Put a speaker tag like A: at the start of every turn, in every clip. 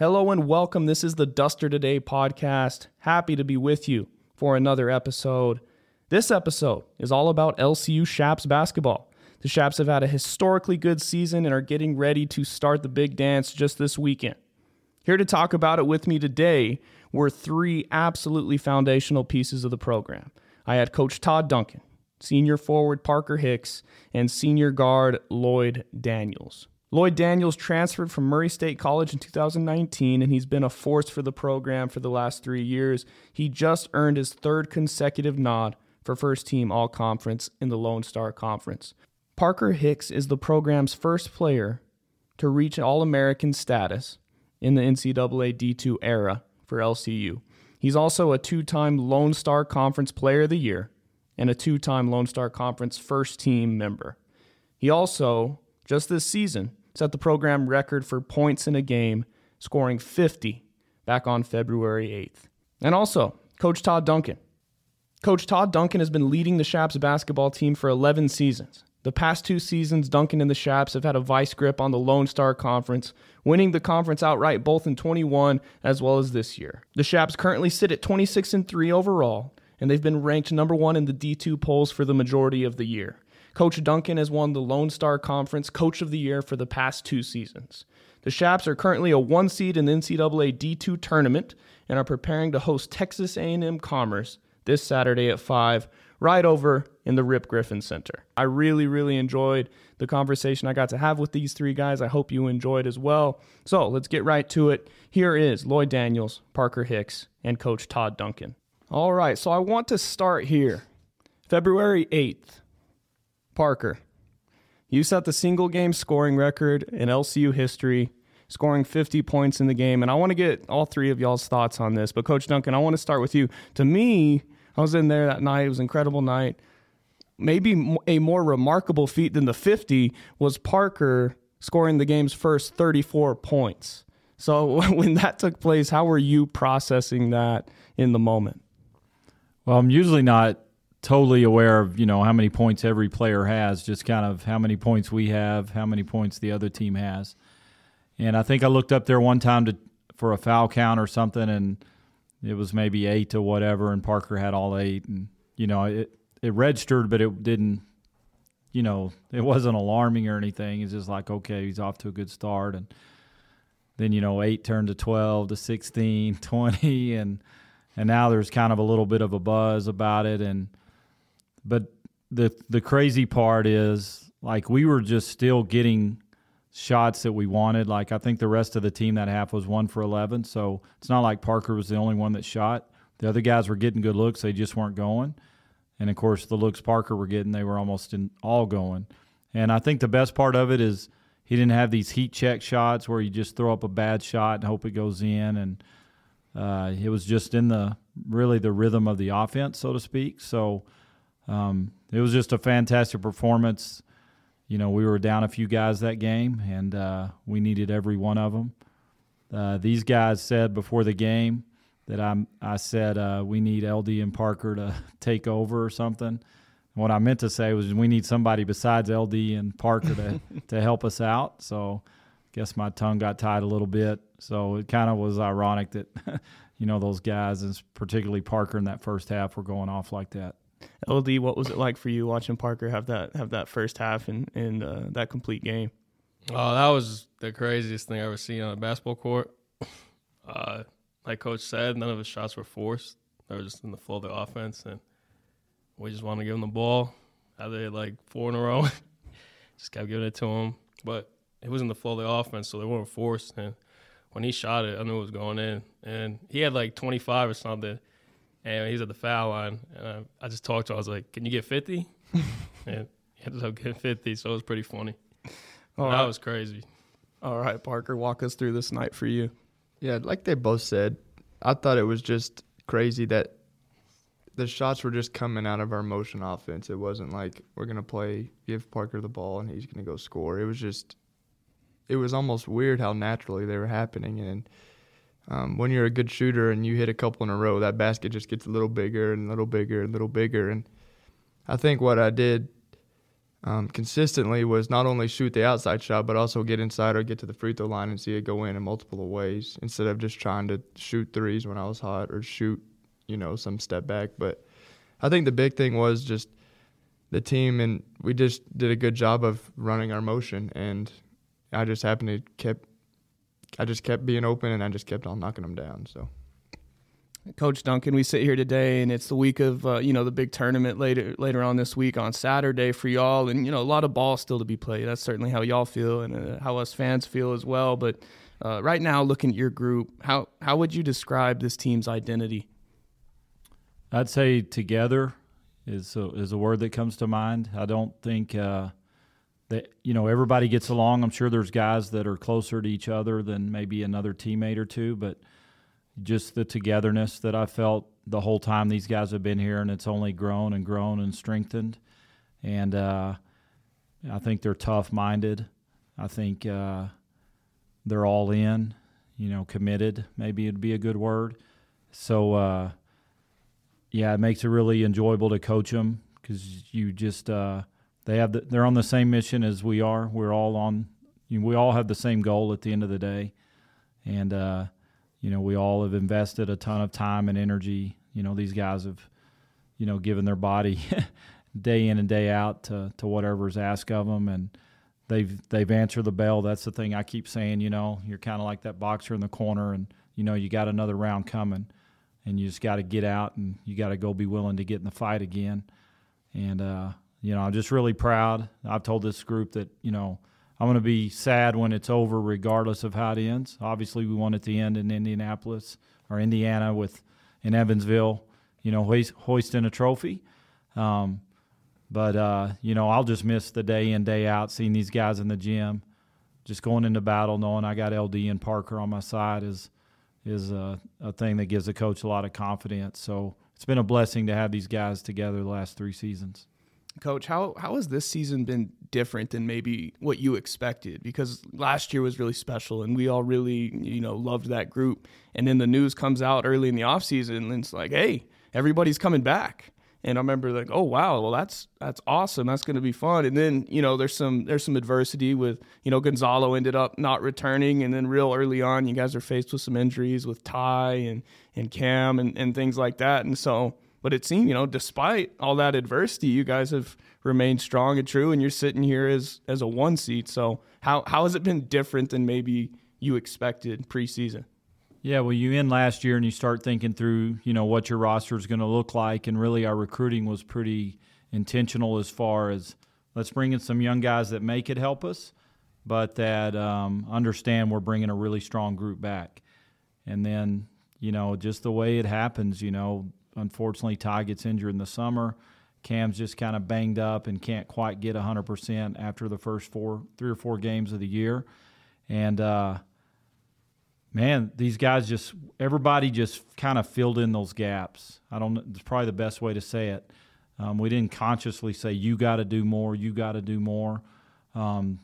A: Hello and welcome. This is the Duster Today podcast. Happy to be with you for another episode. This episode is all about LCU Chaps basketball. The Chaps have had a historically good season and are getting ready to start the big dance just this weekend. Here to talk about it with me today were three absolutely foundational pieces of the program. I had Coach Todd Duncan, senior forward Parker Hicks, and senior guard Lloyd Daniels. Lloyd Daniels transferred from Murray State College in 2019, and he's been a force for the program for the last three years. He just earned his third consecutive nod for first team All Conference in the Lone Star Conference. Parker Hicks is the program's first player to reach All American status in the NCAA D2 era for LCU. He's also a two time Lone Star Conference Player of the Year and a two time Lone Star Conference first team member. He also, just this season, set the program record for points in a game, scoring 50 back on February 8th. And also, Coach Todd Duncan. Coach Todd Duncan has been leading the Chaps basketball team for 11 seasons. The past two seasons, Duncan and the Chaps have had a vice grip on the Lone Star Conference, winning the conference outright both in 21 as well as this year. The Chaps currently sit at 26 and 3 overall, and they've been ranked number 1 in the D2 polls for the majority of the year. Coach Duncan has won the Lone Star Conference Coach of the Year for the past two seasons. The Chaps are currently a one seed in the NCAA D2 tournament and are preparing to host Texas A&M Commerce this Saturday at 5 right over in the Rip Griffin Center. I really really enjoyed the conversation I got to have with these three guys. I hope you enjoyed as well. So, let's get right to it. Here is Lloyd Daniels, Parker Hicks, and coach Todd Duncan. All right, so I want to start here. February 8th, Parker, you set the single game scoring record in LCU history, scoring 50 points in the game. And I want to get all three of y'all's thoughts on this. But, Coach Duncan, I want to start with you. To me, I was in there that night. It was an incredible night. Maybe a more remarkable feat than the 50 was Parker scoring the game's first 34 points. So, when that took place, how were you processing that in the moment?
B: Well, I'm usually not totally aware of you know how many points every player has, just kind of how many points we have, how many points the other team has. And I think I looked up there one time to for a foul count or something, and it was maybe eight to whatever, and Parker had all eight, and you know it it registered, but it didn't. You know, it wasn't alarming or anything. It's just like, okay, he's off to a good start, and then you know, eight turned to twelve to 16, 20, and and now there's kind of a little bit of a buzz about it, and but the the crazy part is like we were just still getting shots that we wanted. Like I think the rest of the team that half was one for eleven. So it's not like Parker was the only one that shot. The other guys were getting good looks, they just weren't going. And of course the looks Parker were getting, they were almost in, all going. And I think the best part of it is he didn't have these heat check shots where you just throw up a bad shot and hope it goes in and uh, it was just in the really the rhythm of the offense, so to speak. So um, it was just a fantastic performance. You know, we were down a few guys that game, and uh, we needed every one of them. Uh, these guys said before the game that I'm, I said uh, we need LD and Parker to take over or something. What I meant to say was we need somebody besides LD and Parker to, to help us out. So I guess my tongue got tied a little bit. So it kind of was ironic that, you know, those guys, and particularly Parker in that first half, were going off like that.
A: LD, what was it like for you watching Parker have that have that first half and and uh, that complete game?
C: Oh, that was the craziest thing I ever seen on a basketball court. Uh, like Coach said, none of his shots were forced; they were just in the flow of the offense, and we just wanted to give him the ball. Had they like four in a row, just kept giving it to him. But it was in the flow of the offense, so they weren't forced. And when he shot it, I knew it was going in. And he had like 25 or something and he's at the foul line. And I, I just talked to him. I was like, "Can you get 50? and he ended up getting 50, so it was pretty funny. All that right. was crazy.
A: All right, Parker, walk us through this night for you.
D: Yeah, like they both said, I thought it was just crazy that the shots were just coming out of our motion offense. It wasn't like we're gonna play, give Parker the ball, and he's gonna go score. It was just, it was almost weird how naturally they were happening, and um, when you're a good shooter and you hit a couple in a row, that basket just gets a little bigger and a little bigger and a little bigger. And I think what I did um, consistently was not only shoot the outside shot, but also get inside or get to the free throw line and see it go in in multiple ways instead of just trying to shoot threes when I was hot or shoot, you know, some step back. But I think the big thing was just the team, and we just did a good job of running our motion, and I just happened to kept, I just kept being open, and I just kept on knocking them down. So.
A: Coach Duncan, we sit here today, and it's the week of uh, you know the big tournament later later on this week on Saturday for y'all, and you know a lot of ball still to be played. That's certainly how y'all feel, and uh, how us fans feel as well. But uh, right now, looking at your group, how how would you describe this team's identity?
B: I'd say together is a, is a word that comes to mind. I don't think uh, that you know everybody gets along. I'm sure there's guys that are closer to each other than maybe another teammate or two, but just the togetherness that I felt the whole time these guys have been here, and it's only grown and grown and strengthened. And uh, I think they're tough minded. I think uh, they're all in, you know, committed. Maybe it'd be a good word. So, uh, yeah, it makes it really enjoyable to coach them because you just uh, they have the, they're on the same mission as we are. We're all on. You know, we all have the same goal at the end of the day, and uh, you know, we all have invested a ton of time and energy. You know, these guys have, you know, given their body day in and day out to, to whatever's asked of them. And they've, they've answered the bell. That's the thing I keep saying, you know, you're kind of like that boxer in the corner and, you know, you got another round coming and you just got to get out and you got to go be willing to get in the fight again. And, uh, you know, I'm just really proud. I've told this group that, you know, I'm going to be sad when it's over, regardless of how it ends. Obviously, we want it to end in Indianapolis or Indiana with in Evansville, you know, hoist, hoisting a trophy. Um, but uh, you know, I'll just miss the day in day out, seeing these guys in the gym, just going into battle, knowing I got LD and Parker on my side is is a, a thing that gives a coach a lot of confidence. So it's been a blessing to have these guys together the last three seasons.
A: Coach, how how has this season been different than maybe what you expected? Because last year was really special, and we all really you know loved that group. And then the news comes out early in the off season, and it's like, hey, everybody's coming back. And I remember like, oh wow, well that's that's awesome. That's going to be fun. And then you know there's some there's some adversity with you know Gonzalo ended up not returning, and then real early on, you guys are faced with some injuries with Ty and and Cam and and things like that. And so but it seemed, you know, despite all that adversity, you guys have remained strong and true, and you're sitting here as as a one seat. So how how has it been different than maybe you expected preseason?
B: Yeah, well, you end last year and you start thinking through, you know, what your roster is going to look like, and really our recruiting was pretty intentional as far as let's bring in some young guys that may could help us, but that um, understand we're bringing a really strong group back, and then you know just the way it happens, you know, unfortunately, Ty gets injured in the summer. Cam's just kind of banged up and can't quite get 100% after the first four, three or four games of the year. And, uh, man, these guys just, everybody just kind of filled in those gaps. I don't, it's probably the best way to say it. Um, we didn't consciously say, you got to do more, you got to do more. Um,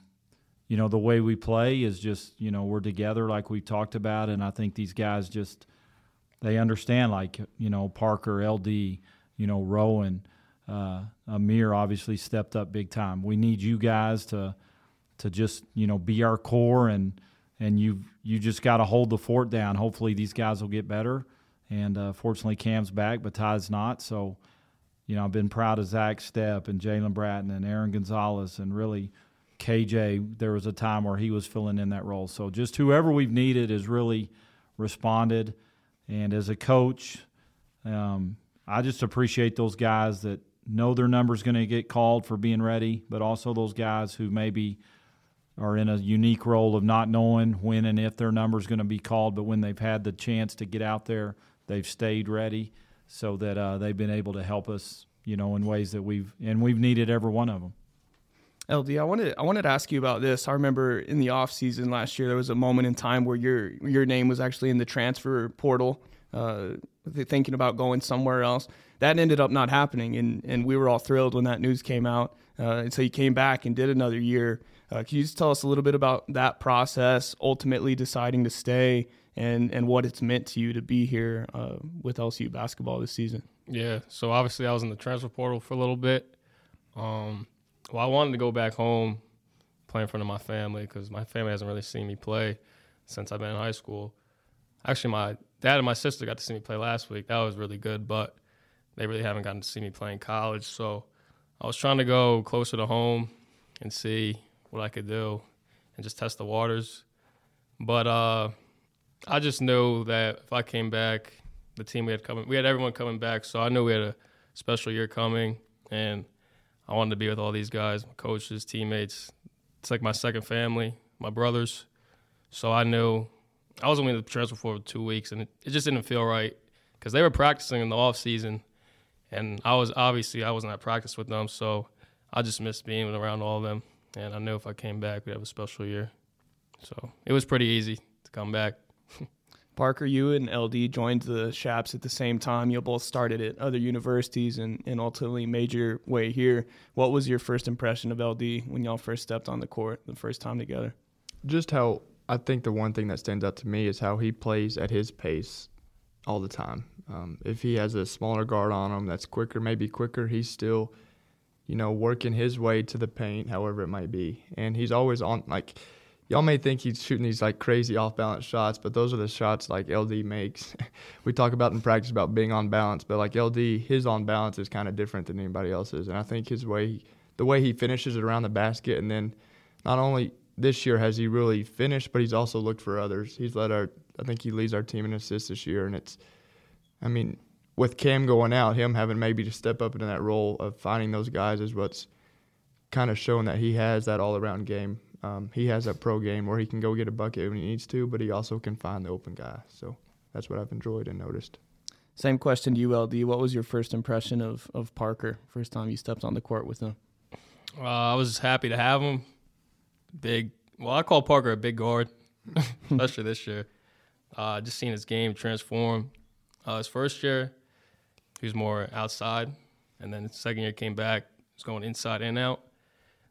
B: you know, the way we play is just, you know, we're together like we talked about. And I think these guys just, they understand like you know Parker, LD, you know Rowan, uh, Amir obviously stepped up big time. We need you guys to to just you know be our core and and you you just got to hold the fort down. Hopefully these guys will get better. And uh, fortunately Cam's back, but Ty's not. So you know I've been proud of Zach Stepp and Jalen Bratton and Aaron Gonzalez and really. KJ, there was a time where he was filling in that role. So just whoever we've needed has really responded. And as a coach, um, I just appreciate those guys that know their number's going to get called for being ready, but also those guys who maybe are in a unique role of not knowing when and if their number's going to be called, but when they've had the chance to get out there, they've stayed ready so that uh, they've been able to help us, you know, in ways that we've and we've needed every one of them.
A: LD, I wanted I wanted to ask you about this. I remember in the off season last year, there was a moment in time where your your name was actually in the transfer portal, uh, thinking about going somewhere else. That ended up not happening, and and we were all thrilled when that news came out. Uh, and so you came back and did another year. Uh, can you just tell us a little bit about that process, ultimately deciding to stay, and and what it's meant to you to be here uh, with LCU basketball this season?
C: Yeah, so obviously I was in the transfer portal for a little bit. Um, well, I wanted to go back home, play in front of my family because my family hasn't really seen me play since I've been in high school. Actually, my dad and my sister got to see me play last week. That was really good, but they really haven't gotten to see me play in college. So I was trying to go closer to home and see what I could do and just test the waters. But uh, I just knew that if I came back, the team we had coming, we had everyone coming back, so I knew we had a special year coming, and I wanted to be with all these guys, coaches, teammates. It's like my second family, my brothers. So I knew I was only in the transfer for two weeks, and it, it just didn't feel right because they were practicing in the off season, and I was obviously I wasn't at practice with them, so I just missed being around all of them, and I knew if I came back, we'd have a special year. So it was pretty easy to come back.
A: Parker, you and LD joined the Chaps at the same time. You both started at other universities and, and ultimately made your way here. What was your first impression of LD when y'all first stepped on the court the first time together?
D: Just how I think the one thing that stands out to me is how he plays at his pace all the time. Um, if he has a smaller guard on him that's quicker, maybe quicker, he's still, you know, working his way to the paint, however it might be. And he's always on, like, y'all may think he's shooting these like crazy off balance shots, but those are the shots like LD makes. we talk about in practice about being on balance, but like LD, his on balance is kind of different than anybody else's. And I think his way, the way he finishes it around the basket, and then not only this year has he really finished, but he's also looked for others. He's led our, I think he leads our team in assists this year, and it's, I mean, with Cam going out, him having maybe to step up into that role of finding those guys is what's kind of showing that he has that all around game um, he has that pro game where he can go get a bucket when he needs to, but he also can find the open guy. So that's what I've enjoyed and noticed.
A: Same question to you, LD. What was your first impression of, of Parker? First time you stepped on the court with him?
C: Uh, I was happy to have him. Big. Well, I call Parker a big guard, especially this year. Uh, just seeing his game transform. Uh, his first year, he was more outside, and then his second year came back, he was going inside and out.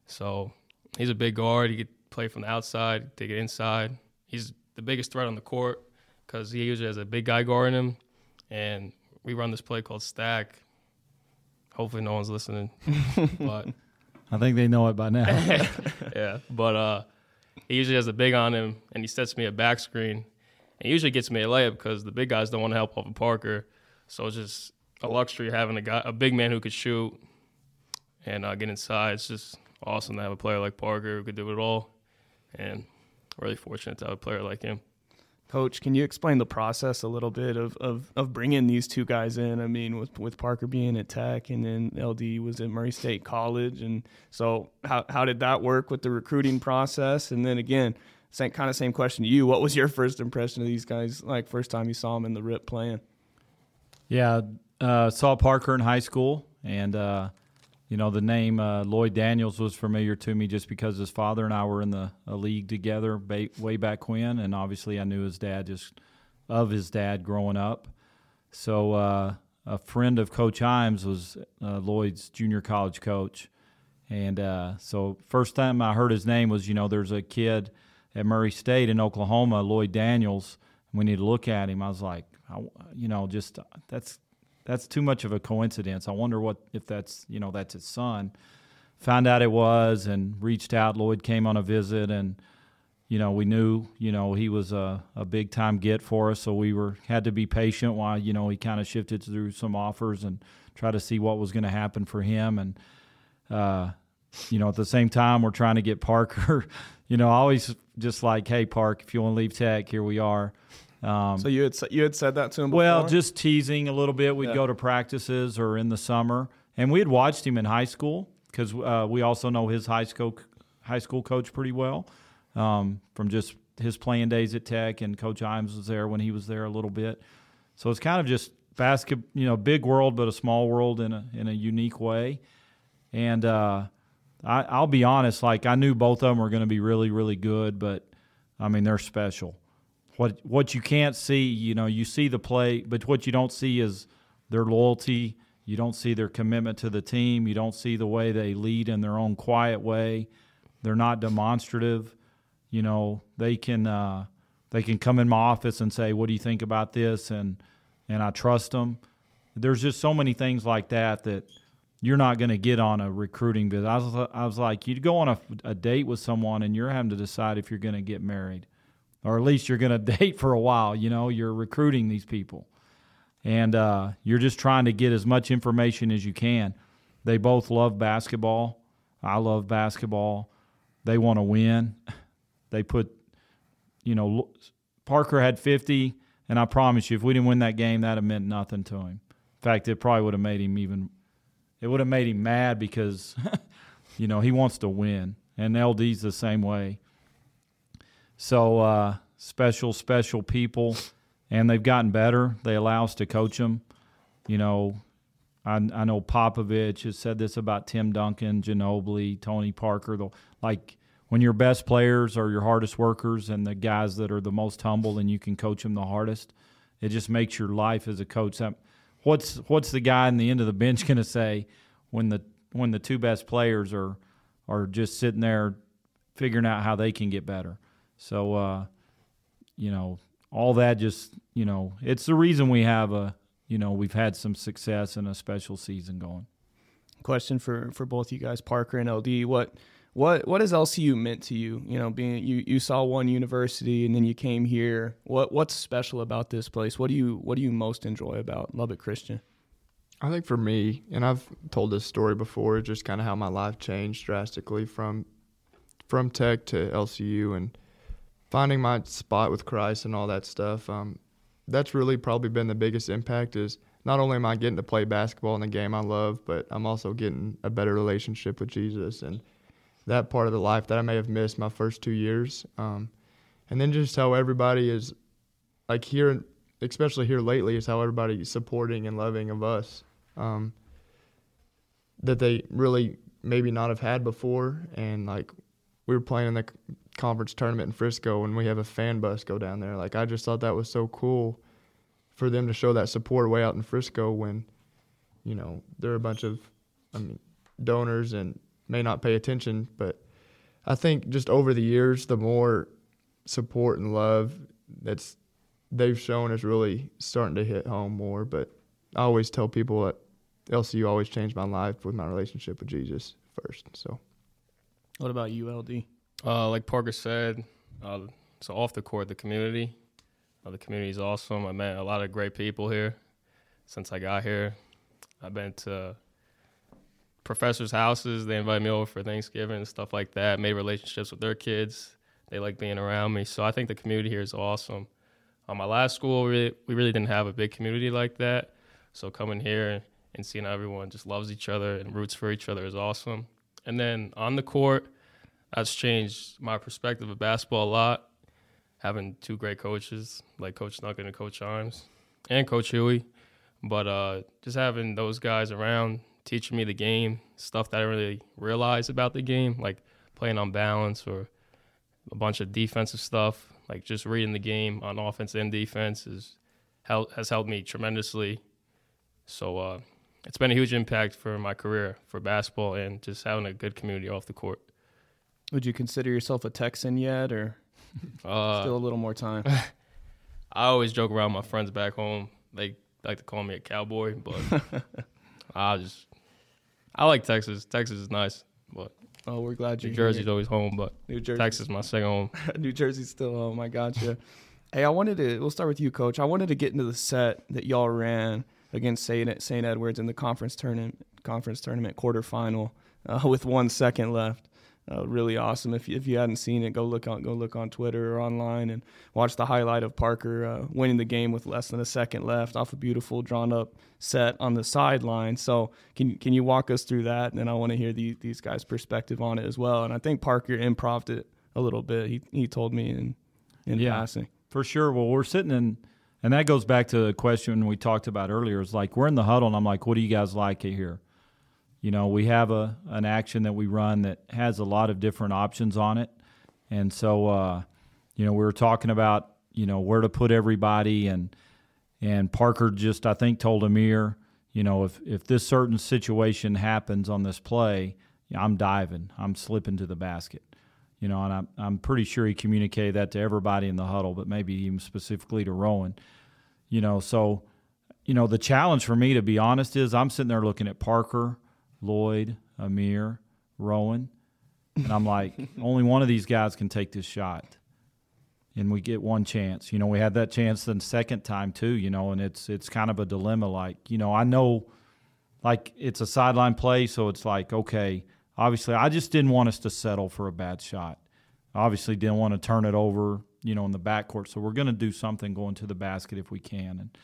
C: So he's a big guard. He could play from the outside, take it inside. He's the biggest threat on the court because he usually has a big guy guarding him. And we run this play called stack. Hopefully, no one's listening, but
B: I think they know it by now.
C: yeah, but uh, he usually has a big on him, and he sets me a back screen, and usually gets me a layup because the big guys don't want to help off of Parker. So it's just a luxury having a guy, a big man who could shoot and uh, get inside. It's just awesome to have a player like Parker who could do it all, and really fortunate to have a player like him.
A: Coach, can you explain the process a little bit of, of, of bringing these two guys in? I mean, with, with Parker being at Tech and then LD was at Murray State College. And so, how, how did that work with the recruiting process? And then again, same, kind of same question to you. What was your first impression of these guys, like first time you saw them in the RIP playing?
B: Yeah, uh, saw Parker in high school, and uh, you know, the name uh, Lloyd Daniels was familiar to me just because his father and I were in the league together ba- way back when, and obviously I knew his dad just of his dad growing up. So uh, a friend of Coach Himes was uh, Lloyd's junior college coach, and uh, so first time I heard his name was you know there's a kid at Murray State in Oklahoma, Lloyd Daniels. We need to look at him. I was like, I, you know, just that's that's too much of a coincidence. I wonder what if that's you know that's his son. Found out it was and reached out. Lloyd came on a visit and you know we knew you know he was a, a big time get for us, so we were had to be patient while you know he kind of shifted through some offers and try to see what was going to happen for him and. Uh, you know, at the same time, we're trying to get Parker. you know, always just like, hey, Park, if you want to leave Tech, here we are.
A: Um, so you had you had said that to him. Before?
B: Well, just teasing a little bit. We'd yeah. go to practices or in the summer, and we had watched him in high school because uh, we also know his high school high school coach pretty well um, from just his playing days at Tech, and Coach Himes was there when he was there a little bit. So it's kind of just basket, you know, big world but a small world in a in a unique way. And uh, I, I'll be honest, like I knew both of them were going to be really really good, but I mean they're special what what you can't see, you know, you see the play, but what you don't see is their loyalty. You don't see their commitment to the team. You don't see the way they lead in their own quiet way. They're not demonstrative. You know, they can uh, they can come in my office and say, "What do you think about this?" and and I trust them. There's just so many things like that that you're not going to get on a recruiting visit. I was, I was like, you go on a, a date with someone and you're having to decide if you're going to get married, or at least you're going to date for a while. You know, you're recruiting these people, and uh, you're just trying to get as much information as you can. They both love basketball. I love basketball. They want to win. They put, you know, Parker had 50, and I promise you, if we didn't win that game, that'd have meant nothing to him. In fact, it probably would have made him even it would have made him mad because, you know, he wants to win, and LD's the same way. So uh, special, special people, and they've gotten better. They allow us to coach them. You know, I, I know Popovich has said this about Tim Duncan, Ginobili, Tony Parker. The, like when your best players are your hardest workers and the guys that are the most humble, and you can coach them the hardest, it just makes your life as a coach that what's what's the guy in the end of the bench going to say when the when the two best players are are just sitting there figuring out how they can get better. So uh, you know, all that just you know, it's the reason we have a you know we've had some success and a special season going.
A: Question for for both you guys, Parker and LD. What what what has LCU meant to you? You know, being you you saw one university and then you came here. What what's special about this place? What do you what do you most enjoy about Lubbock Christian?
D: I think for me, and I've told this story before, just kind of how my life changed drastically from from Tech to LCU and finding my spot with Christ and all that stuff. Um, that's really probably been the biggest impact. Is not only am I getting to play basketball in the game I love, but I'm also getting a better relationship with Jesus and that part of the life that I may have missed my first two years. Um, and then just how everybody is, like here, especially here lately, is how everybody is supporting and loving of us um, that they really maybe not have had before. And like we were playing in the conference tournament in Frisco, and we have a fan bus go down there. Like I just thought that was so cool for them to show that support way out in Frisco when, you know, there are a bunch of, I mean, donors and may not pay attention, but I think just over the years, the more support and love that's they've shown is really starting to hit home more. But I always tell people that LCU always changed my life with my relationship with Jesus first. So,
A: what about you, LD?
C: Uh, like Parker said, uh, so off the court, the community, uh, the community is awesome. I met a lot of great people here since I got here. I've been to professors' houses. They invite me over for Thanksgiving and stuff like that. Made relationships with their kids. They like being around me. So I think the community here is awesome. On my last school, we we really didn't have a big community like that. So coming here and seeing everyone just loves each other and roots for each other is awesome. And then on the court, that's changed my perspective of basketball a lot. Having two great coaches like Coach Duncan and Coach Arms and Coach Huey. But uh, just having those guys around teaching me the game, stuff that I really realized about the game, like playing on balance or a bunch of defensive stuff, like just reading the game on offense and defense is has helped me tremendously. So uh, it's been a huge impact for my career for basketball and just having a good community off the court.
A: Would you consider yourself a Texan yet, or uh, still a little more time?
C: I always joke around my friends back home. They like to call me a cowboy, but I just I like Texas. Texas is nice, but
A: oh, we're glad you.
C: New Jersey's here. always home, but
A: New Jersey,
C: Texas is my second home.
A: New Jersey's still home. I gotcha. hey, I wanted to. We'll start with you, Coach. I wanted to get into the set that y'all ran against Saint Saint Edwards in the conference tournament conference tournament quarterfinal uh, with one second left uh, really awesome. If you, if you hadn't seen it, go look on go look on Twitter or online and watch the highlight of Parker uh, winning the game with less than a second left off a beautiful drawn up set on the sideline. So can can you walk us through that? And I want to hear the, these guys' perspective on it as well. And I think Parker improved it a little bit. He he told me in in yeah, passing
B: for sure. Well, we're sitting in. And that goes back to the question we talked about earlier. Is like we're in the huddle, and I'm like, "What do you guys like here?" You know, we have a an action that we run that has a lot of different options on it, and so uh, you know we were talking about you know where to put everybody, and and Parker just I think told Amir, you know, if if this certain situation happens on this play, I'm diving, I'm slipping to the basket, you know, and I'm I'm pretty sure he communicated that to everybody in the huddle, but maybe even specifically to Rowan, you know, so. You know, the challenge for me, to be honest, is I'm sitting there looking at Parker, Lloyd, Amir, Rowan, and I'm like, only one of these guys can take this shot. And we get one chance. You know, we had that chance the second time too, you know, and it's it's kind of a dilemma. Like, you know, I know like it's a sideline play, so it's like, okay, obviously I just didn't want us to settle for a bad shot. Obviously didn't want to turn it over, you know, in the backcourt. So we're gonna do something going to the basket if we can. And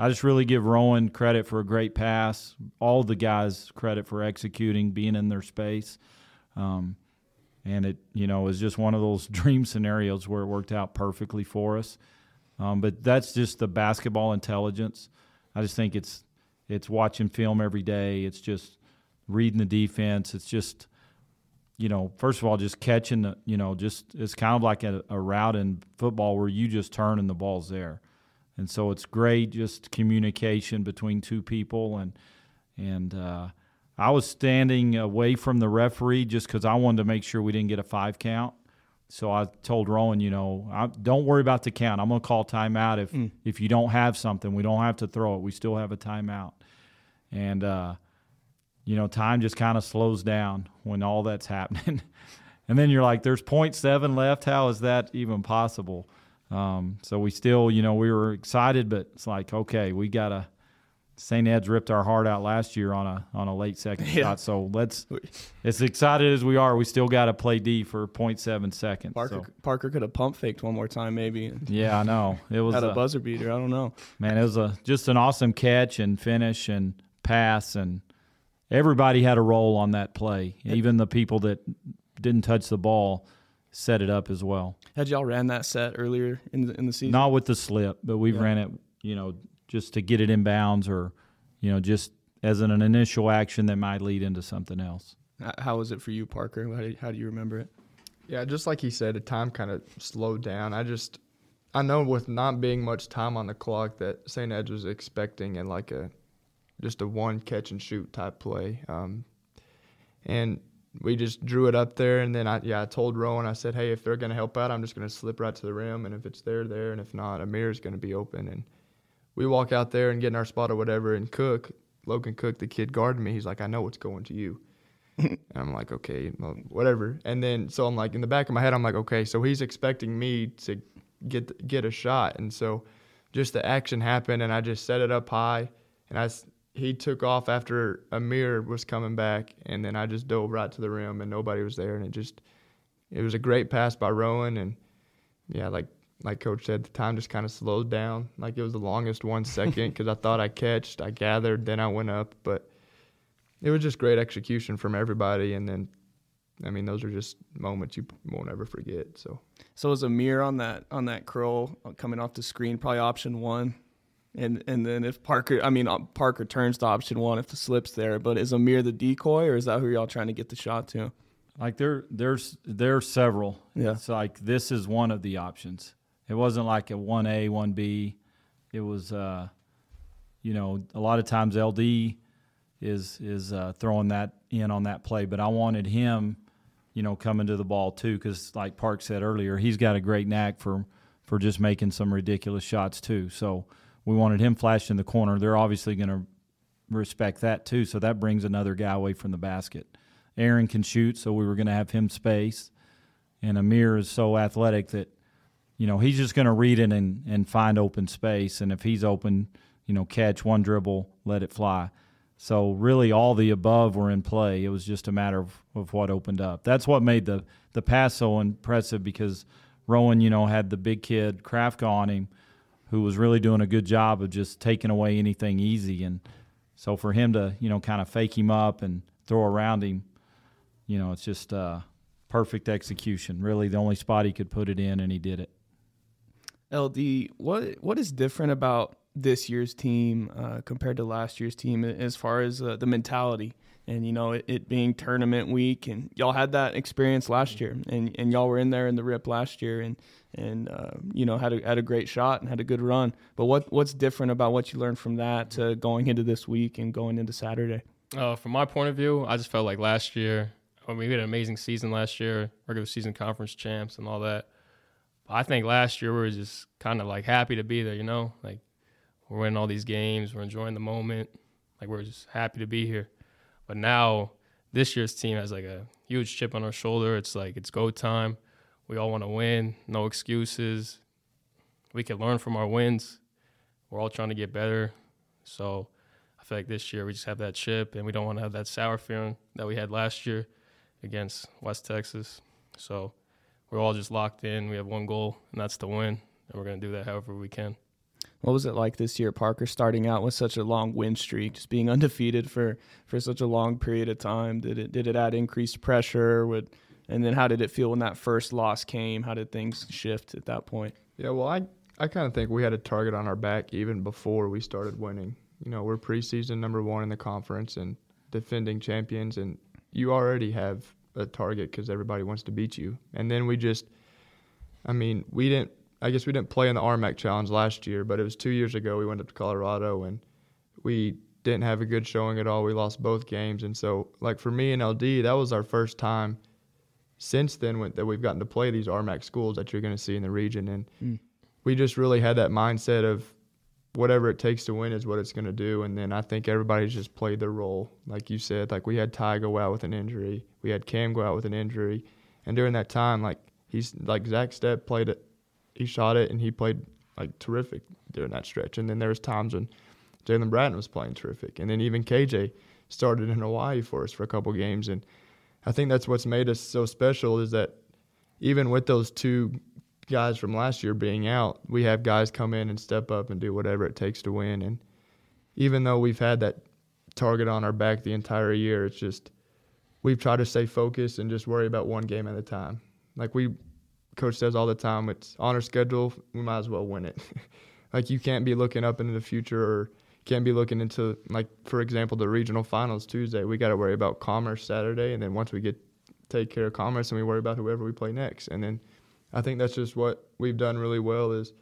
B: I just really give Rowan credit for a great pass, all the guys credit for executing, being in their space. Um, and it you know was just one of those dream scenarios where it worked out perfectly for us. Um, but that's just the basketball intelligence. I just think it's it's watching film every day. It's just reading the defense. It's just you know first of all just catching the you know just it's kind of like a, a route in football where you just turn and the ball's there. And so it's great just communication between two people and and uh, I was standing away from the referee just because I wanted to make sure we didn't get a five count. So I told Rowan, you know, I, don't worry about the count. I'm going to call timeout if mm. if you don't have something. We don't have to throw it. We still have a timeout. And uh, you know, time just kind of slows down when all that's happening. and then you're like, there's 0.7 left. How is that even possible? Um, so we still, you know, we were excited, but it's like, okay, we gotta St. Ed's ripped our heart out last year on a on a late second yeah. shot. So let's as excited as we are, we still got to play D for 0.7 seconds.
A: Parker
B: so.
A: Parker could have pump faked one more time, maybe.
B: Yeah, I know
A: it was a, a, buzzer beater. I don't know.
B: Man, it was a just an awesome catch and finish and pass, and everybody had a role on that play. Even the people that didn't touch the ball set it up as well.
A: Had y'all ran that set earlier in the, in the season?
B: Not with the slip, but we've yeah. ran it. You know, just to get it in bounds or, you know, just as an, an initial action that might lead into something else.
A: How was it for you, Parker? How do you, how do you remember it?
D: Yeah, just like he said, the time kind of slowed down. I just, I know with not being much time on the clock that St. Ed's was expecting and like a, just a one catch and shoot type play. Um, and we just drew it up there, and then I yeah I told Rowan I said, hey, if they're gonna help out, I'm just gonna slip right to the rim, and if it's there, there, and if not, a Amir's gonna be open, and we walk out there and get in our spot or whatever, and Cook, Logan Cook, the kid guarding me, he's like, I know it's going to you. and I'm like, okay, well, whatever. And then so I'm like, in the back of my head, I'm like, okay, so he's expecting me to get get a shot, and so just the action happened, and I just set it up high, and I he took off after Amir was coming back, and then I just dove right to the rim, and nobody was there, and it just it was a great pass by Rowan, and yeah, like like coach said, the time just kind of slowed down. Like it was the longest one second because I thought I catched, I gathered, then I went up, but it was just great execution from everybody. And then, I mean, those are just moments you won't ever forget. So,
A: so was Amir on that on that curl uh, coming off the screen, probably option one, and and then if Parker, I mean uh, Parker turns to option one if the slip's there, but is Amir the decoy or is that who y'all trying to get the shot to?
B: Like there, there's there's several. Yeah. It's like this is one of the options. It wasn't like a one A, one B. It was, uh, you know, a lot of times LD is is uh, throwing that in on that play, but I wanted him, you know, coming to the ball too, because like Park said earlier, he's got a great knack for for just making some ridiculous shots too. So we wanted him flashed in the corner. They're obviously going to respect that too. So that brings another guy away from the basket. Aaron can shoot, so we were going to have him space, and Amir is so athletic that you know, he's just going to read it and, and find open space. And if he's open, you know, catch one dribble, let it fly. So really, all the above were in play. It was just a matter of, of what opened up. That's what made the the pass so impressive because Rowan, you know, had the big kid Krafka on him, who was really doing a good job of just taking away anything easy. And so for him to, you know, kind of fake him up and throw around him, you know, it's just uh, perfect execution. Really, the only spot he could put it in, and he did it.
A: LD, what what is different about this year's team uh, compared to last year's team as far as uh, the mentality and you know it, it, being tournament week and y'all had that experience last year and, and y'all were in there in the rip last year and and uh, you know had a had a great shot and had a good run. But what what's different about what you learned from that to going into this week and going into Saturday?
C: Uh, from my point of view I just felt like last year I mean we had an amazing season last year regular season conference champs and all that. But I think last year we were just kind of like happy to be there, you know, like we're winning all these games, we're enjoying the moment, like we're just happy to be here. But now this year's team has like a huge chip on our shoulder. It's like it's go time. We all want to win. No excuses. We can learn from our wins. We're all trying to get better. So I feel like this year we just have that chip, and we don't want to have that sour feeling that we had last year against West Texas. So we're all just locked in. We have one goal, and that's to win, and we're going to do that however we can.
A: What was it like this year, Parker, starting out with such a long win streak, just being undefeated for, for such a long period of time? Did it did it add increased pressure? Would and then how did it feel when that first loss came? How did things shift at that point?
D: Yeah, well, I I kind of think we had a target on our back even before we started winning. You know, we're preseason number one in the conference and defending champions, and you already have a target because everybody wants to beat you. And then we just, I mean, we didn't I guess we didn't play in the RMAC Challenge last year, but it was two years ago. We went up to Colorado and we didn't have a good showing at all. We lost both games, and so like for me and LD, that was our first time since then when, that we've gotten to play these RMAC schools that you're going to see in the region, and mm. we just really had that mindset of whatever it takes to win is what it's going to do. And then I think everybody's just played their role, like you said. Like we had Ty go out with an injury, we had Cam go out with an injury, and during that time, like he's like Zach Stepp played it he shot it and he played like terrific during that stretch. And then there was times when Jalen Bratton was playing terrific, and then even KJ started in Hawaii for us for a couple games. And I think that's what's made us so special is that even with those two guys from last year being out, we have guys come in and step up and do whatever it takes to win. And even though we've had that target on our back the entire year, it's just we've tried to stay focused and just worry about one game at a time. Like we coach says all the time, it's on our schedule. We might as well win it. like you can't be looking up into the future or can't be looking into like for example the regional finals Tuesday. We got to worry about Commerce Saturday, and then once we get take care of Commerce, and we worry about whoever we play next. And then I think that's just what we've done really well is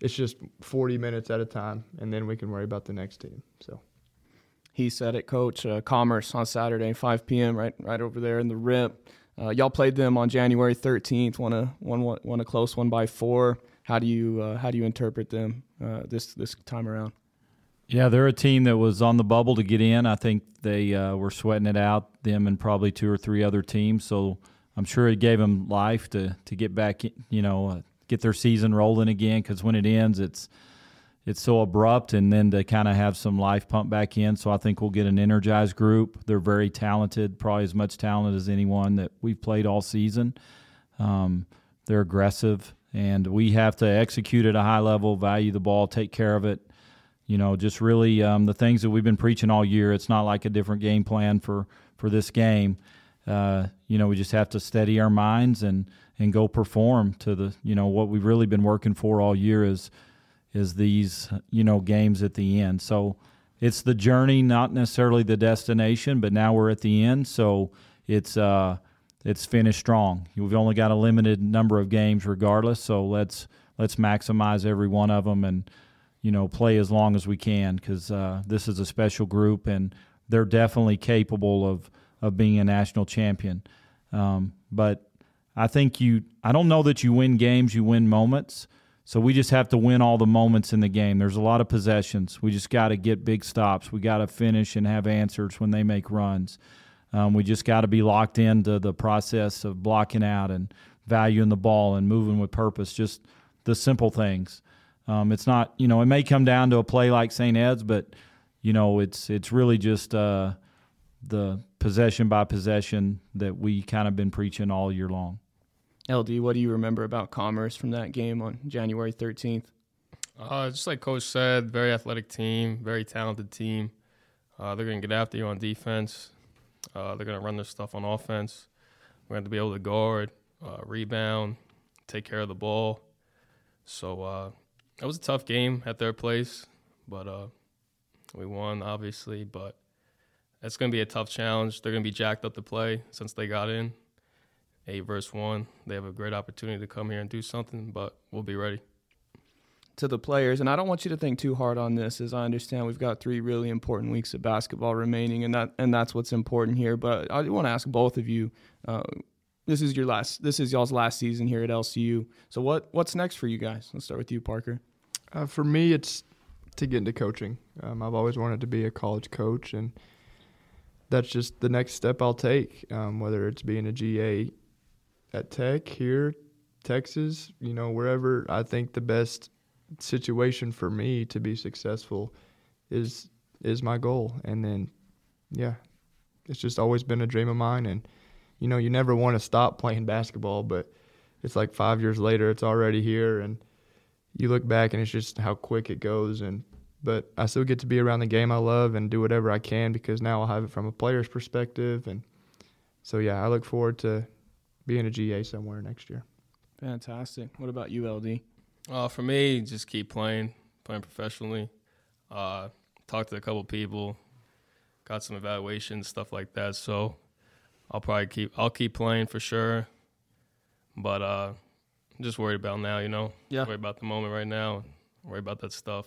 D: it's just 40 minutes at a time, and then we can worry about the next team. So.
A: He said it, Coach. Uh, Commerce on Saturday, 5 p.m. right right over there in the RIP. Uh, y'all played them on January 13th, won a won, won a close one by four. How do you uh, how do you interpret them uh, this this time around?
B: Yeah, they're a team that was on the bubble to get in. I think they uh, were sweating it out, them and probably two or three other teams. So I'm sure it gave them life to to get back, you know, uh, get their season rolling again. Because when it ends, it's it's so abrupt, and then to kind of have some life pump back in. So I think we'll get an energized group. They're very talented, probably as much talent as anyone that we've played all season. Um, they're aggressive, and we have to execute at a high level, value the ball, take care of it. You know, just really um, the things that we've been preaching all year. It's not like a different game plan for for this game. Uh, you know, we just have to steady our minds and and go perform to the you know what we've really been working for all year is is these you know games at the end. So it's the journey, not necessarily the destination. But now we're at the end, so it's uh, it's finished strong. We've only got a limited number of games, regardless. So let's let's maximize every one of them and you know play as long as we can because uh, this is a special group and they're definitely capable of of being a national champion. Um, but I think you I don't know that you win games, you win moments. So we just have to win all the moments in the game. There's a lot of possessions. We just got to get big stops. We got to finish and have answers when they make runs. Um, we just got to be locked into the process of blocking out and valuing the ball and moving with purpose. Just the simple things. Um, it's not, you know, it may come down to a play like St. Ed's, but you know, it's it's really just uh, the possession by possession that we kind of been preaching all year long.
A: LD, what do you remember about Commerce from that game on January 13th?
C: Uh, just like Coach said, very athletic team, very talented team. Uh, they're going to get after you on defense. Uh, they're going to run their stuff on offense. We're going to be able to guard, uh, rebound, take care of the ball. So uh, it was a tough game at their place, but uh, we won, obviously. But it's going to be a tough challenge. They're going to be jacked up to play since they got in eight versus one. They have a great opportunity to come here and do something, but we'll be ready.
A: To the players, and I don't want you to think too hard on this, as I understand we've got three really important weeks of basketball remaining, and that and that's what's important here. But I want to ask both of you. Uh, this is your last. This is y'all's last season here at LCU. So what what's next for you guys? Let's start with you, Parker.
D: Uh, for me, it's to get into coaching. Um, I've always wanted to be a college coach, and that's just the next step I'll take. Um, whether it's being a GA at Tech here, Texas, you know, wherever. I think the best situation for me to be successful is is my goal, and then yeah, it's just always been a dream of mine. And you know, you never want to stop playing basketball, but it's like five years later, it's already here, and you look back and it's just how quick it goes. And but I still get to be around the game I love and do whatever I can because now I'll have it from a player's perspective. And so yeah, I look forward to being a GA somewhere next year.
A: Fantastic. What about you, LD?
C: Uh, for me, just keep playing, playing professionally. Uh, talked to a couple people, got some evaluations, stuff like that. So I'll probably keep I'll keep playing for sure. But uh, I'm just worried about now, you know.
A: Yeah.
C: Worried about the moment right now. Worry about that stuff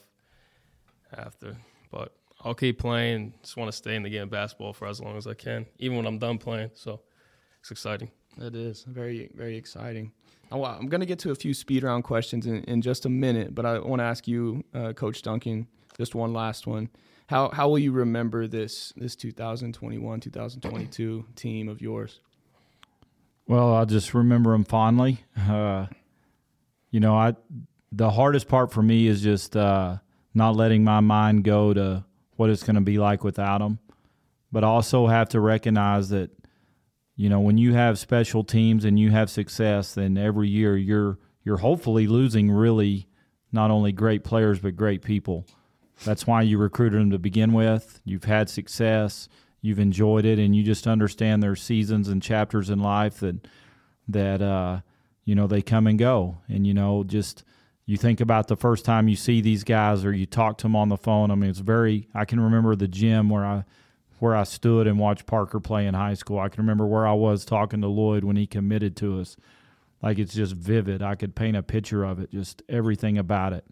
C: after. But I'll keep playing. Just want to stay in the game of basketball for as long as I can, even when I'm done playing. So it's exciting.
A: It is very, very exciting. I'm going to get to a few speed round questions in, in just a minute, but I want to ask you, uh, Coach Duncan, just one last one. How how will you remember this this 2021 2022 team of yours?
B: Well, I just remember them fondly. Uh, you know, I the hardest part for me is just uh, not letting my mind go to what it's going to be like without them. But also have to recognize that, you know, when you have special teams and you have success, then every year you're you're hopefully losing really not only great players but great people. That's why you recruited them to begin with. You've had success, you've enjoyed it, and you just understand there's seasons and chapters in life that that uh, you know they come and go. And you know, just you think about the first time you see these guys or you talk to them on the phone. I mean, it's very. I can remember the gym where I where I stood and watched Parker play in high school. I can remember where I was talking to Lloyd when he committed to us. Like it's just vivid. I could paint a picture of it, just everything about it.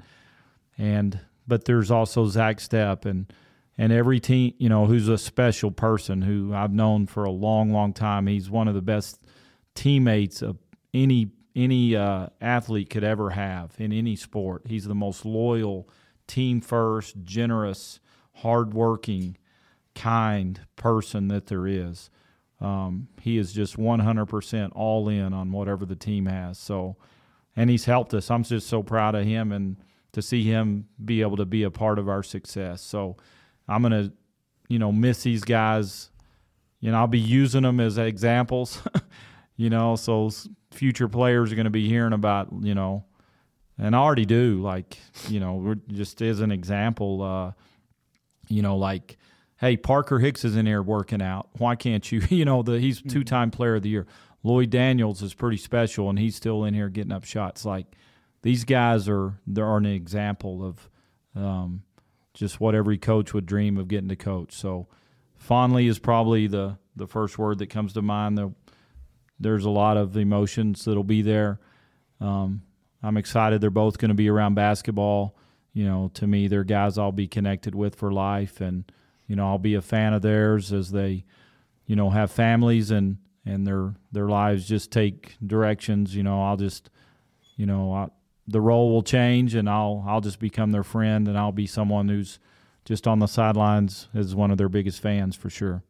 B: And but there's also Zach Step and and every team, you know, who's a special person who I've known for a long, long time. He's one of the best teammates of any any uh, athlete could ever have in any sport. He's the most loyal, team first, generous, hardworking, kind person that there is. Um, he is just 100% all in on whatever the team has. So, and he's helped us. I'm just so proud of him and to see him be able to be a part of our success. So, I'm gonna, you know, miss these guys. You know, I'll be using them as examples. you know, so future players are going to be hearing about, you know, and I already do. Like, you know, we're just as an example. Uh, you know, like, hey, Parker Hicks is in here working out. Why can't you? You know, the he's two time player of the year. Lloyd Daniels is pretty special, and he's still in here getting up shots. Like, these guys are they are an example of. Um, just what every coach would dream of getting to coach. So, fondly is probably the the first word that comes to mind. The, there's a lot of emotions that'll be there. Um, I'm excited they're both going to be around basketball. You know, to me, they're guys I'll be connected with for life, and you know, I'll be a fan of theirs as they, you know, have families and and their their lives just take directions. You know, I'll just, you know, I, the role will change and I'll I'll just become their friend and I'll be someone who's just on the sidelines as one of their biggest fans for sure.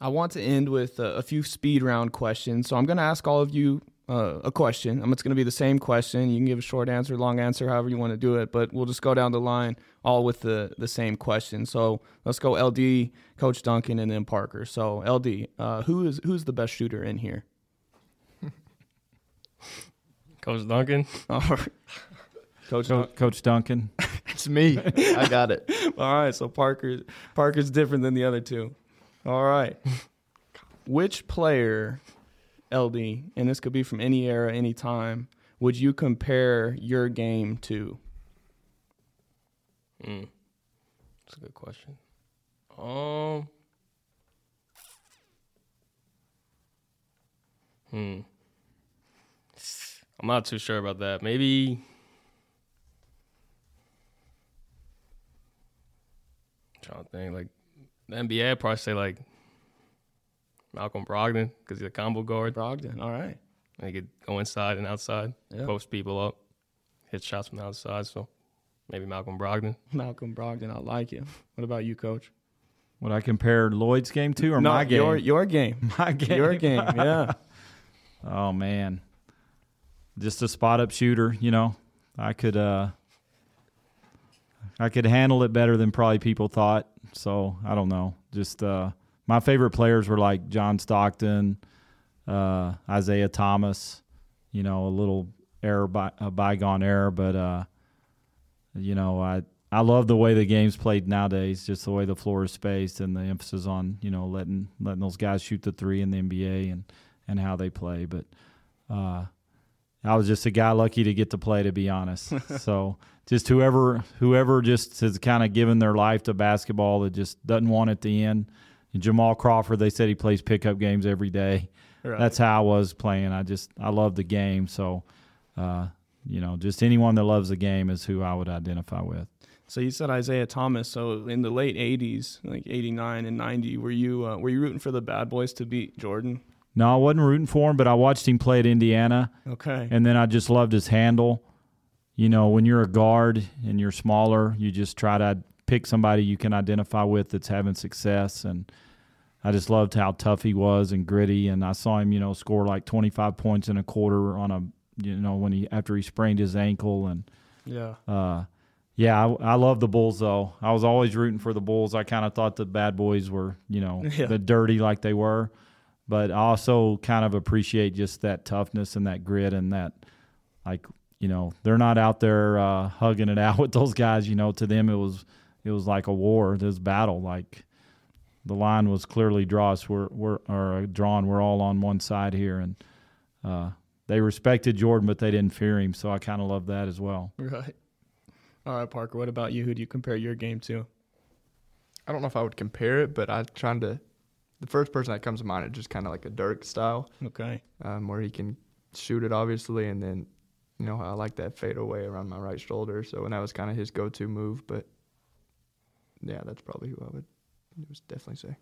A: I want to end with a, a few speed round questions. So I'm going to ask all of you uh, a question. Um, it's going to be the same question. You can give a short answer, long answer, however you want to do it, but we'll just go down the line all with the, the same question. So let's go LD, Coach Duncan, and then Parker. So LD, uh, who is who's the best shooter in here?
C: Coach Duncan.
A: All right. Coach,
B: Co- Coach Duncan.
D: It's me. I got it.
A: All right, so Parker Parker's different than the other two. All right. Which player, LD, and this could be from any era, any time, would you compare your game to?
C: Mm. That's a good question. Um. Hmm. I'm not too sure about that. Maybe. I'm trying to think like the NBA. I'd probably say like Malcolm Brogdon because he's a combo guard.
A: Brogdon. All right.
C: And he could go inside and outside,
A: Yeah.
C: post people up, hit shots from the outside. So maybe Malcolm Brogdon.
A: Malcolm Brogdon. I like him. What about you, Coach?
B: Would I compare Lloyd's game to or
A: no,
B: my game?
A: Your your game.
B: my game.
A: Your game. Yeah.
B: Oh man, just a spot up shooter. You know, I could uh, I could handle it better than probably people thought. So I don't know. Just uh, my favorite players were like John Stockton, uh, Isiah Thomas. You know, a little error by a bygone error, but uh, you know, I I love the way the game's played nowadays. Just the way the floor is spaced and the emphasis on you know letting letting those guys shoot the three in the NBA and and how they play. But uh, I was just a guy lucky to get to play, to be honest. so just whoever whoever just has kind of given their life to basketball that just doesn't want it to end. Jamal Crawford, they said he plays pickup games every day.
A: Right.
B: That's how I was playing. I just I love the game. So uh, you know, just anyone that loves the game is who I would identify with.
A: So you said Isiah Thomas. So in the late '80s, like '89 and '90, were you uh, were you rooting for the Bad Boys to beat Jordan?
B: No, I wasn't rooting for him, but I watched him play at Indiana.
A: Okay.
B: and then I just loved his handle. You know, when you're a guard and you're smaller, you just try to pick somebody you can identify with that's having success. And I just loved how tough he was and gritty. And I saw him, you know, score like 25 points in a quarter on a, you know, when he after he sprained his ankle. And
A: yeah.
B: uh, yeah, I, I love the Bulls though. I was always rooting for the Bulls. I kind of thought the bad boys were, you know,
A: Yeah.
B: the dirty like they were, but I also kind of appreciate just that toughness and that grit and that, like, you know, they're not out there uh, hugging it out with those guys. You know, to them it was it was like a war, this battle. Like the line was clearly drawn. We're we're or drawn. We're all on one side here, and uh, they respected Jordan, but they didn't fear him. So I kind of love that as well.
A: Right. All right, Parker. What about you? Who do you compare your game to?
D: I don't know if I would compare it, but I'm trying to. The first person that comes to mind is just kind of like a Dirk style,
A: Okay.
D: um, where he can shoot it obviously, and then, you know, I like that fade away around my right shoulder. So and that was kind of his go-to move. But yeah, that's probably who I would just definitely say.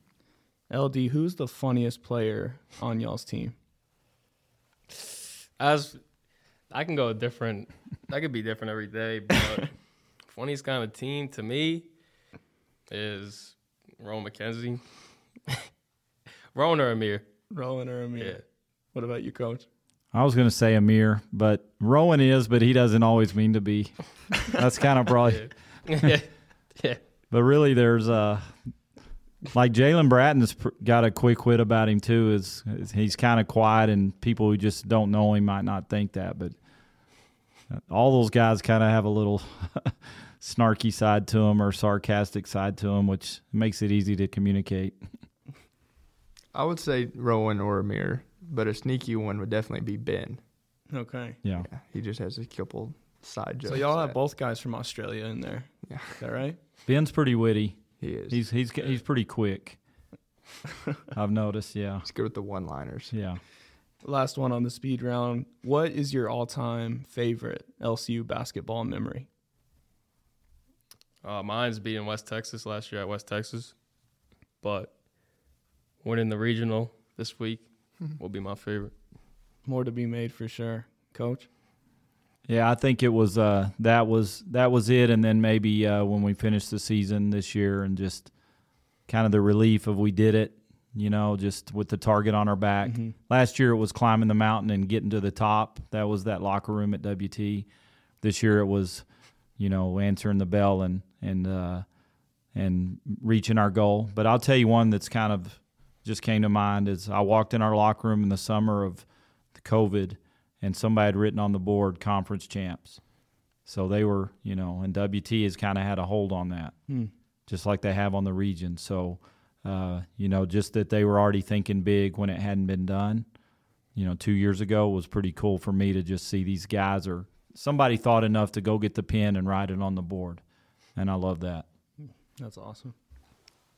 A: LD, who's the funniest player on y'all's team?
C: As I can go different. I could be different every day, but funniest kind of team to me is Rowan McKenzie. Rowan or Amir?
A: Rowan or Amir?
C: Yeah.
A: What about you, Coach?
B: I was going to say Amir, but Rowan is, but he doesn't always mean to be. That's kind of probably.
C: Yeah. yeah.
B: But really, there's uh, like Jalen Bratton's pr- got a quick wit about him too. Is, is he's kind of quiet, and people who just don't know him might not think that, but uh, all those guys kind of have a little snarky side to them or sarcastic side to them, which makes it easy to communicate.
D: I would say Rowan or Amir, but a sneaky one would definitely be Ben.
A: Okay.
B: Yeah.
D: Yeah, he just has a couple side jokes.
A: So y'all have
D: that-
A: both guys from Australia in there.
D: Yeah.
A: Is that right?
B: Ben's pretty witty.
D: He is.
B: He's he's he's pretty quick. I've noticed. Yeah.
D: He's good with the one-liners.
B: Yeah.
A: Last one on the speed round. What is your all-time favorite LCU basketball memory?
C: Uh, mine's beating West Texas last year at West Texas, but winning the regional this week will be my favorite.
A: More to be made for sure, Coach.
B: Yeah, I think it was uh, that was that was it, and then maybe uh, when we finished the season this year, and just kind of the relief of we did it, you know, just with the target on our back.
A: Mhm.
B: Last year it was climbing the mountain and getting to the top. That was that locker room at WT. This year it was, you know, answering the bell and and uh, and reaching our goal. But I'll tell you one that's kind of just came to mind is I walked in our locker room in the summer of the COVID, and somebody had written on the board conference champs. So they were, you know, and WT has kind of had a hold on that,
A: Hmm.
B: just like they have on the region. So, uh, you know, just that they were already thinking big when it hadn't been done, you know, two years ago was pretty cool for me to just see these guys or somebody thought enough to go get the pen and write it on the board. And I love that.
A: That's awesome.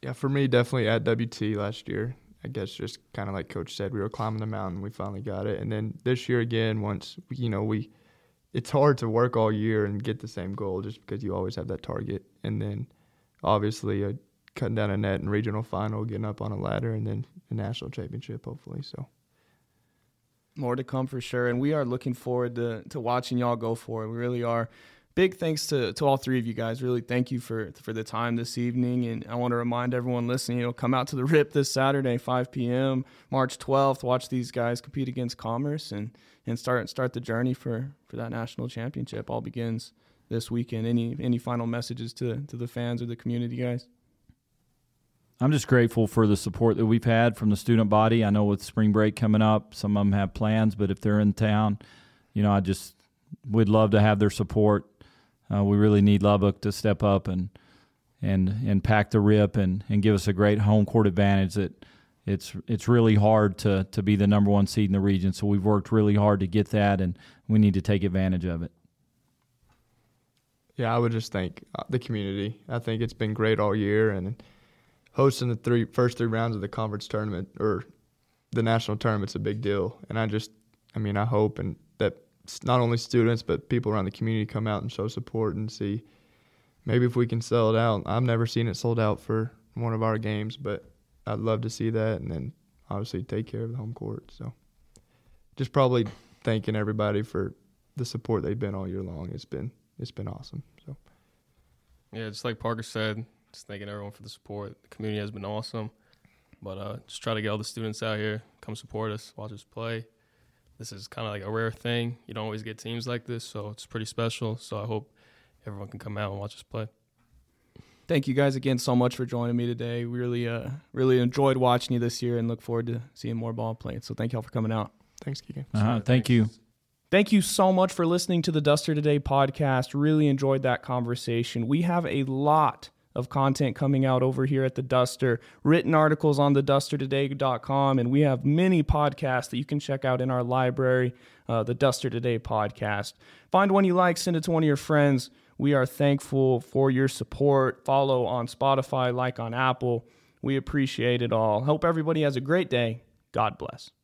D: Yeah, for me, definitely at WT last year. I guess just kind of like Coach said, we were climbing the mountain. We finally got it, and then this year again, once you know we, it's hard to work all year and get the same goal just because you always have that target. And then, obviously, uh, cutting down a net and regional final, getting up on a ladder, and then a national championship, hopefully. So
A: More to come for sure, and we are looking forward to to watching y'all go for it. We really are. Big thanks to, to all three of you guys. Really, thank you for for the time this evening. And I want to remind everyone listening, you know, come out to the RIP this Saturday, 5 p.m., March 12th. Watch these guys compete against Commerce and and start start the journey for for that national championship. All begins this weekend. Any any final messages to to the fans or the community, guys?
B: I'm just grateful for the support that we've had from the student body. I know with spring break coming up, some of them have plans, but if they're in town, you know, I just would love to have their support. Uh, we really need Lubbock to step up and and and pack the rip and, and give us a great home court advantage. That it's it's really hard to to be the number one seed in the region. So we've worked really hard to get that, and we need to take advantage of it.
D: Yeah, I would just thank uh, the community. I think it's been great all year, and hosting the three first three rounds of the conference tournament or the national tournament's a big deal. And I just, I mean, I hope and that not only students but people around the community come out and show support and see maybe if we can sell it out. I've never seen it sold out for one of our games, but I'd love to see that. And then obviously take care of the home court. So just probably thanking everybody for the support they've been all year long. It's been it's been awesome. So
C: Yeah, just like Parker said, just thanking everyone for the support. The community has been awesome. But uh, just try to get all the students out here, come support us, watch us play. This is kind of like a rare thing. You don't always get teams like this, so it's pretty special. So I hope everyone can come out and watch us play.
A: Thank you guys again so much for joining me today. We really, uh, really enjoyed watching you this year and look forward to seeing more ball played. So thank y'all for coming out.
D: thanks, Keegan.
B: Uh-huh. Thank you.
A: Thank you so much for listening to the Duster Today podcast. Really enjoyed that conversation. We have a lot of content coming out over here at the Duster, written articles on the dustertoday.com, and we have many podcasts that you can check out in our library, uh, the Duster Today podcast. Find one you like, send it to one of your friends. We are thankful for your support. Follow on Spotify, like on Apple. We appreciate it all. Hope everybody has a great day. God bless.